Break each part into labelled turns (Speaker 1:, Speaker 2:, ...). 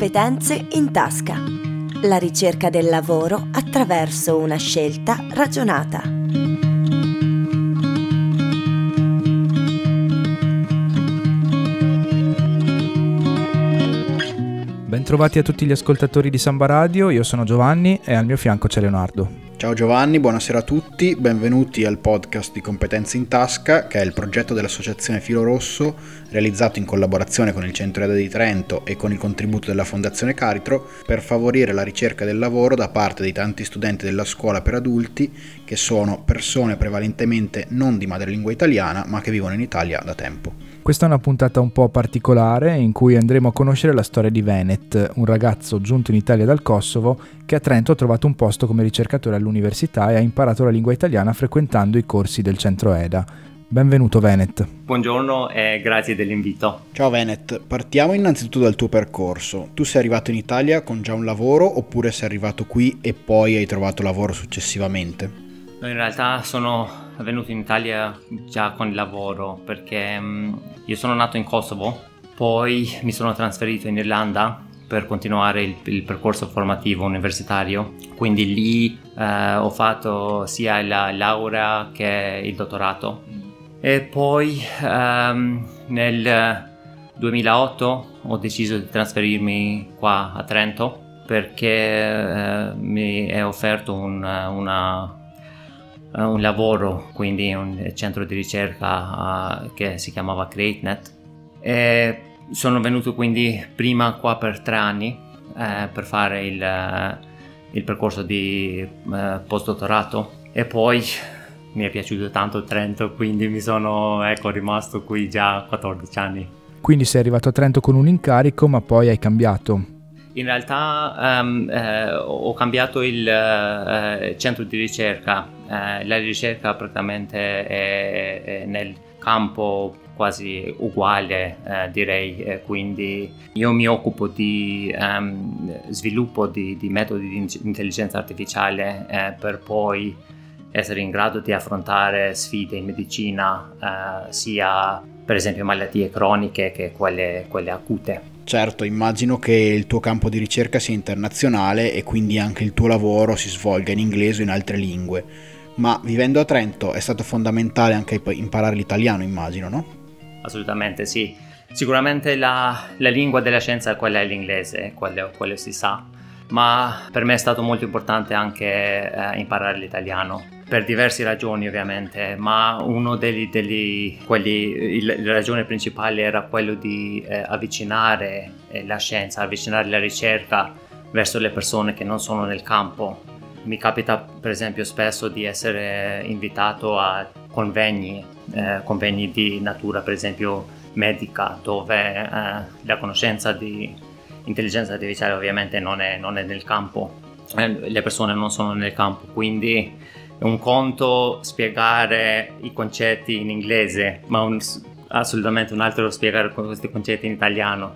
Speaker 1: Competenze in tasca. La ricerca del lavoro attraverso una scelta ragionata.
Speaker 2: Bentrovati a tutti gli ascoltatori di Samba Radio, io sono Giovanni e al mio fianco c'è Leonardo.
Speaker 3: Ciao Giovanni, buonasera a tutti, benvenuti al podcast di Competenze in Tasca, che è il progetto dell'Associazione Filo Rosso, realizzato in collaborazione con il Centro Eda di Trento e con il contributo della Fondazione Caritro, per favorire la ricerca del lavoro da parte di tanti studenti della scuola per adulti, che sono persone prevalentemente non di madrelingua italiana, ma che vivono in Italia da tempo.
Speaker 2: Questa è una puntata un po' particolare in cui andremo a conoscere la storia di Venet, un ragazzo giunto in Italia dal Kosovo che a Trento ha trovato un posto come ricercatore all'università e ha imparato la lingua italiana frequentando i corsi del centro EDA. Benvenuto Venet.
Speaker 4: Buongiorno e grazie dell'invito.
Speaker 3: Ciao Venet, partiamo innanzitutto dal tuo percorso. Tu sei arrivato in Italia con già un lavoro oppure sei arrivato qui e poi hai trovato lavoro successivamente?
Speaker 4: In realtà sono venuto in Italia già con il lavoro perché um, io sono nato in Kosovo, poi mi sono trasferito in Irlanda per continuare il, il percorso formativo universitario, quindi lì uh, ho fatto sia la laurea che il dottorato. E poi um, nel 2008 ho deciso di trasferirmi qua a Trento perché uh, mi è offerto un, una un lavoro, quindi un centro di ricerca uh, che si chiamava CreateNet. E sono venuto quindi prima qua per tre anni uh, per fare il, il percorso di postdottorato e poi mi è piaciuto tanto Trento, quindi mi sono ecco, rimasto qui già 14 anni.
Speaker 2: Quindi sei arrivato a Trento con un incarico, ma poi hai cambiato
Speaker 4: in realtà um, eh, ho cambiato il eh, centro di ricerca, eh, la ricerca praticamente è, è, nel campo quasi uguale eh, direi, eh, quindi io mi occupo di um, sviluppo di, di, metodi di intelligenza artificiale eh, per poi essere in grado di affrontare sfide in medicina sia per esempio malattie croniche che quelle, quelle acute.
Speaker 3: Certo, immagino che il tuo campo di ricerca sia internazionale e quindi anche il tuo lavoro si svolga in inglese o in altre lingue, ma vivendo a Trento è stato fondamentale anche imparare l'italiano, immagino, no?
Speaker 4: Assolutamente sì. Sicuramente la, la lingua della scienza è quella è l'inglese, quello, quello si sa, ma per me è stato molto importante anche eh, imparare l'italiano per diverse ragioni ovviamente, ma una delle ragioni principali era quello di eh, avvicinare eh, la scienza, avvicinare la ricerca verso le persone che non sono nel campo. Mi capita per esempio spesso di essere invitato a convegni, eh, convegni di natura per esempio medica, dove eh, la conoscenza di intelligenza artificiale ovviamente non è, non è nel campo, eh, le persone non sono nel campo, quindi è un conto spiegare i concetti in inglese, ma un, assolutamente un altro spiegare questi concetti in italiano,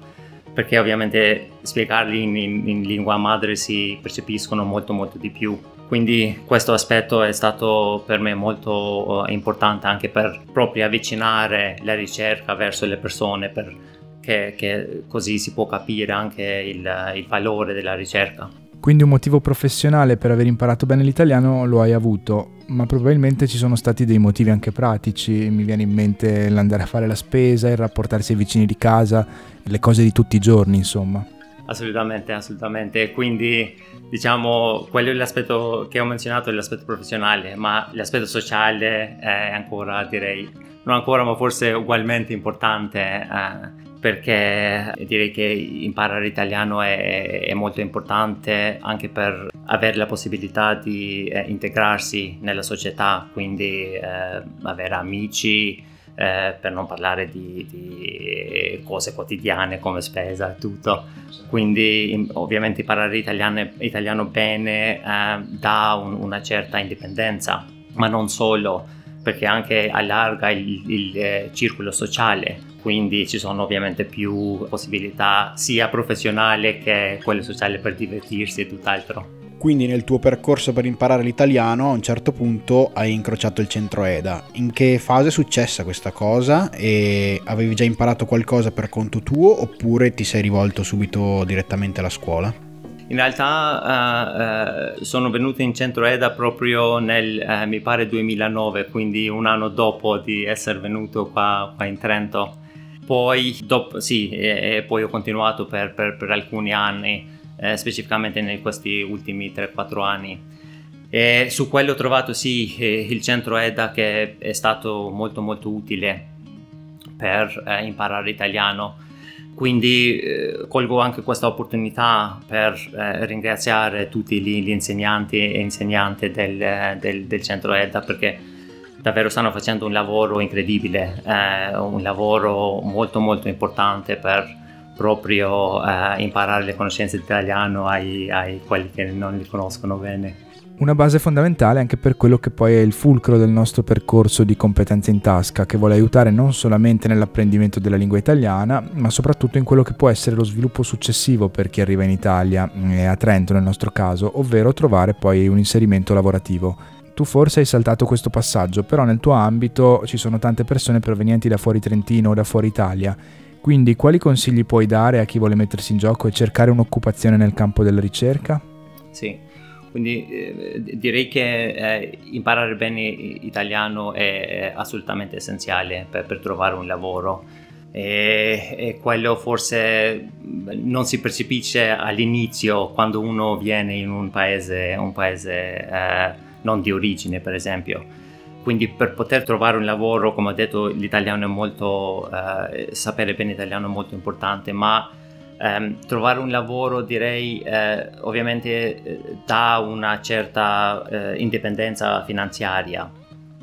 Speaker 4: perché ovviamente spiegarli in, in, in lingua madre si percepiscono molto molto di più. Quindi questo aspetto è stato per me molto uh, importante anche per proprio avvicinare la ricerca verso le persone, perché così si può capire anche il, il valore della ricerca.
Speaker 2: Quindi un motivo professionale per aver imparato bene l'italiano lo hai avuto, ma probabilmente ci sono stati dei motivi anche pratici. Mi viene in mente l'andare a fare la spesa, il rapportarsi ai vicini di casa, le cose di tutti i giorni, insomma.
Speaker 4: Assolutamente, assolutamente. Quindi diciamo quello è l'aspetto che ho menzionato, è l'aspetto professionale, ma l'aspetto sociale è ancora, direi, non ancora, ma forse ugualmente importante. Eh perché direi che imparare italiano è, è, molto importante anche per avere la possibilità di eh, integrarsi nella società, quindi eh, avere amici, eh, per non parlare di, di, cose quotidiane come spesa e tutto. Quindi ovviamente imparare italiano, italiano bene eh, dà un, una certa indipendenza, ma non solo, perché anche allarga il, il eh, circolo sociale quindi ci sono ovviamente più possibilità sia professionali che quelle sociali per divertirsi e tutt'altro.
Speaker 3: Quindi nel tuo percorso per imparare l'italiano a un certo punto hai incrociato il centro EDA. In che fase è successa questa cosa e avevi già imparato qualcosa per conto tuo oppure ti sei rivolto subito direttamente alla scuola?
Speaker 4: In realtà uh, sono venuto in centro EDA proprio nel, uh, mi pare 2009, quindi un anno dopo di essere venuto qua, qua in Trento. Poi, dopo, sì, e, e poi ho continuato per, per, per alcuni anni, eh, specificamente in questi ultimi 3-4 anni. E su quello ho trovato sì il centro EDA che è stato molto molto utile per eh, imparare italiano quindi eh, colgo anche questa opportunità per eh, ringraziare tutti gli, gli, insegnanti e insegnanti del, del, del, centro EDA perché davvero stanno facendo un lavoro incredibile, eh, un lavoro molto molto importante per proprio eh, imparare le conoscenze di italiano ai, ai quelli che non li conoscono bene
Speaker 2: una base fondamentale anche per quello che poi è il fulcro del nostro percorso di competenze in tasca, che vuole aiutare non solamente nell'apprendimento della lingua italiana, ma soprattutto in quello che può essere lo sviluppo successivo per chi arriva in Italia, e a Trento nel nostro caso, ovvero trovare poi un inserimento lavorativo. Tu forse hai saltato questo passaggio, però nel tuo ambito ci sono tante persone provenienti da fuori Trentino o da fuori Italia. Quindi quali consigli puoi dare a chi vuole mettersi in gioco e cercare un'occupazione nel campo della ricerca?
Speaker 4: Sì, quindi eh, direi che eh, imparare bene italiano è, è assolutamente essenziale per, per, trovare un lavoro e, e, quello forse non si percepisce all'inizio quando uno viene in un paese, un paese eh, non di origine per esempio. Quindi per poter trovare un lavoro, come ho detto, l'italiano è molto, eh, sapere bene italiano è molto importante, ma Um, trovare un lavoro direi eh, ovviamente eh, dà una certa eh, indipendenza finanziaria.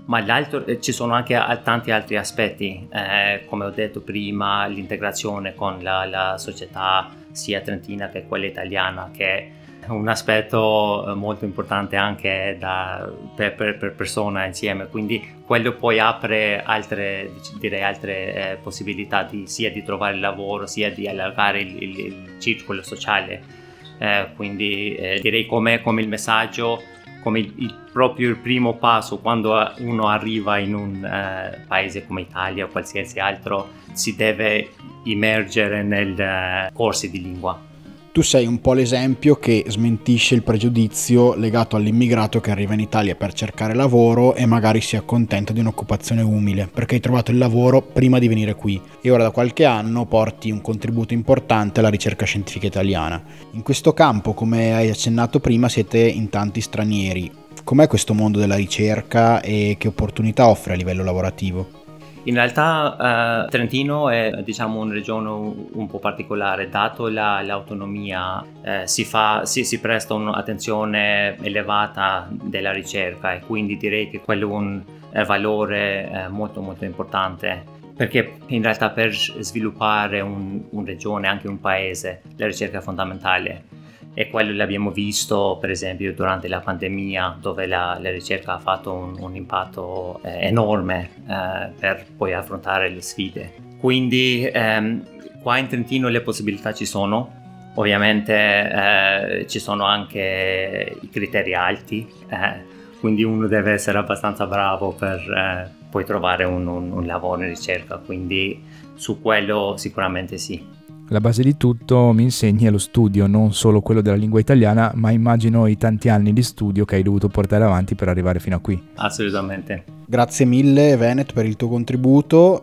Speaker 4: Ma eh, ci sono anche tanti altri aspetti eh, come ho detto prima l'integrazione con la, la, società sia trentina che quella italiana che un aspetto eh, molto importante anche da, per, per, per, persona insieme, quindi quello poi apre altre, direi, altre eh, possibilità di, sia di trovare lavoro sia di allargare il, il, il circolo sociale. Eh, quindi eh, direi come, come, il messaggio, come il, il, proprio il primo passo quando uno arriva in un eh, paese come Italia o qualsiasi altro, si deve immergere nei eh, corsi di lingua
Speaker 3: tu sei un po' l'esempio che smentisce il pregiudizio legato all'immigrato che arriva in Italia per cercare lavoro e magari si accontenta di un'occupazione umile, perché hai trovato il lavoro prima di venire qui e ora da qualche anno porti un contributo importante alla ricerca scientifica italiana. In questo campo, come hai accennato prima, siete in tanti stranieri. Com'è questo mondo della ricerca e che opportunità offre a livello lavorativo?
Speaker 4: In realtà eh, Trentino è diciamo, una regione un po' particolare, dato la, l'autonomia eh, si, fa, si, si, presta un'attenzione elevata della ricerca e quindi direi che quello è un valore eh, molto molto importante. Perché in realtà per sviluppare un, un regione, anche un paese, la ricerca è fondamentale e quello l'abbiamo visto per esempio durante la pandemia dove la, la ricerca ha fatto un, un impatto eh, enorme eh, per poi affrontare le sfide. Quindi ehm, qua in Trentino le possibilità ci sono, ovviamente eh, ci sono anche i criteri alti, eh, quindi uno deve essere abbastanza bravo per eh, poi trovare un, un, un lavoro in ricerca, quindi su quello sicuramente sì.
Speaker 2: La base di tutto mi insegni è lo studio, non solo quello della lingua italiana, ma immagino i tanti anni di studio che hai dovuto portare avanti per arrivare fino a qui.
Speaker 4: Assolutamente.
Speaker 3: Grazie mille Venet per il tuo contributo,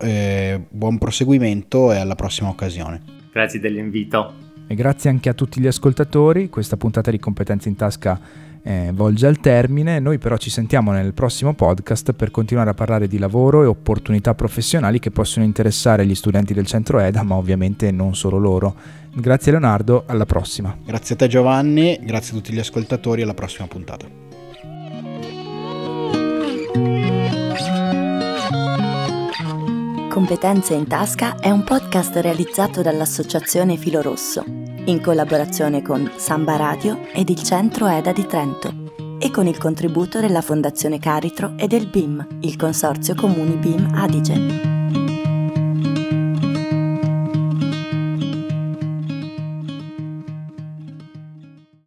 Speaker 3: buon proseguimento e alla prossima occasione.
Speaker 4: Grazie dell'invito.
Speaker 2: E grazie anche a tutti gli ascoltatori, questa puntata di Competenze in Tasca eh, volge al termine, noi però ci sentiamo nel prossimo podcast per continuare a parlare di lavoro e opportunità professionali che possono interessare gli studenti del centro EDA, ma ovviamente non solo loro. Grazie Leonardo, alla prossima.
Speaker 3: Grazie a te Giovanni, grazie a tutti gli ascoltatori, alla prossima puntata.
Speaker 1: Competenze in tasca è un podcast realizzato dall'Associazione Filo Rosso in collaborazione con Samba Radio ed il Centro EDA di Trento e con il contributo della Fondazione Caritro e del BIM, il Consorzio Comuni BIM Adige.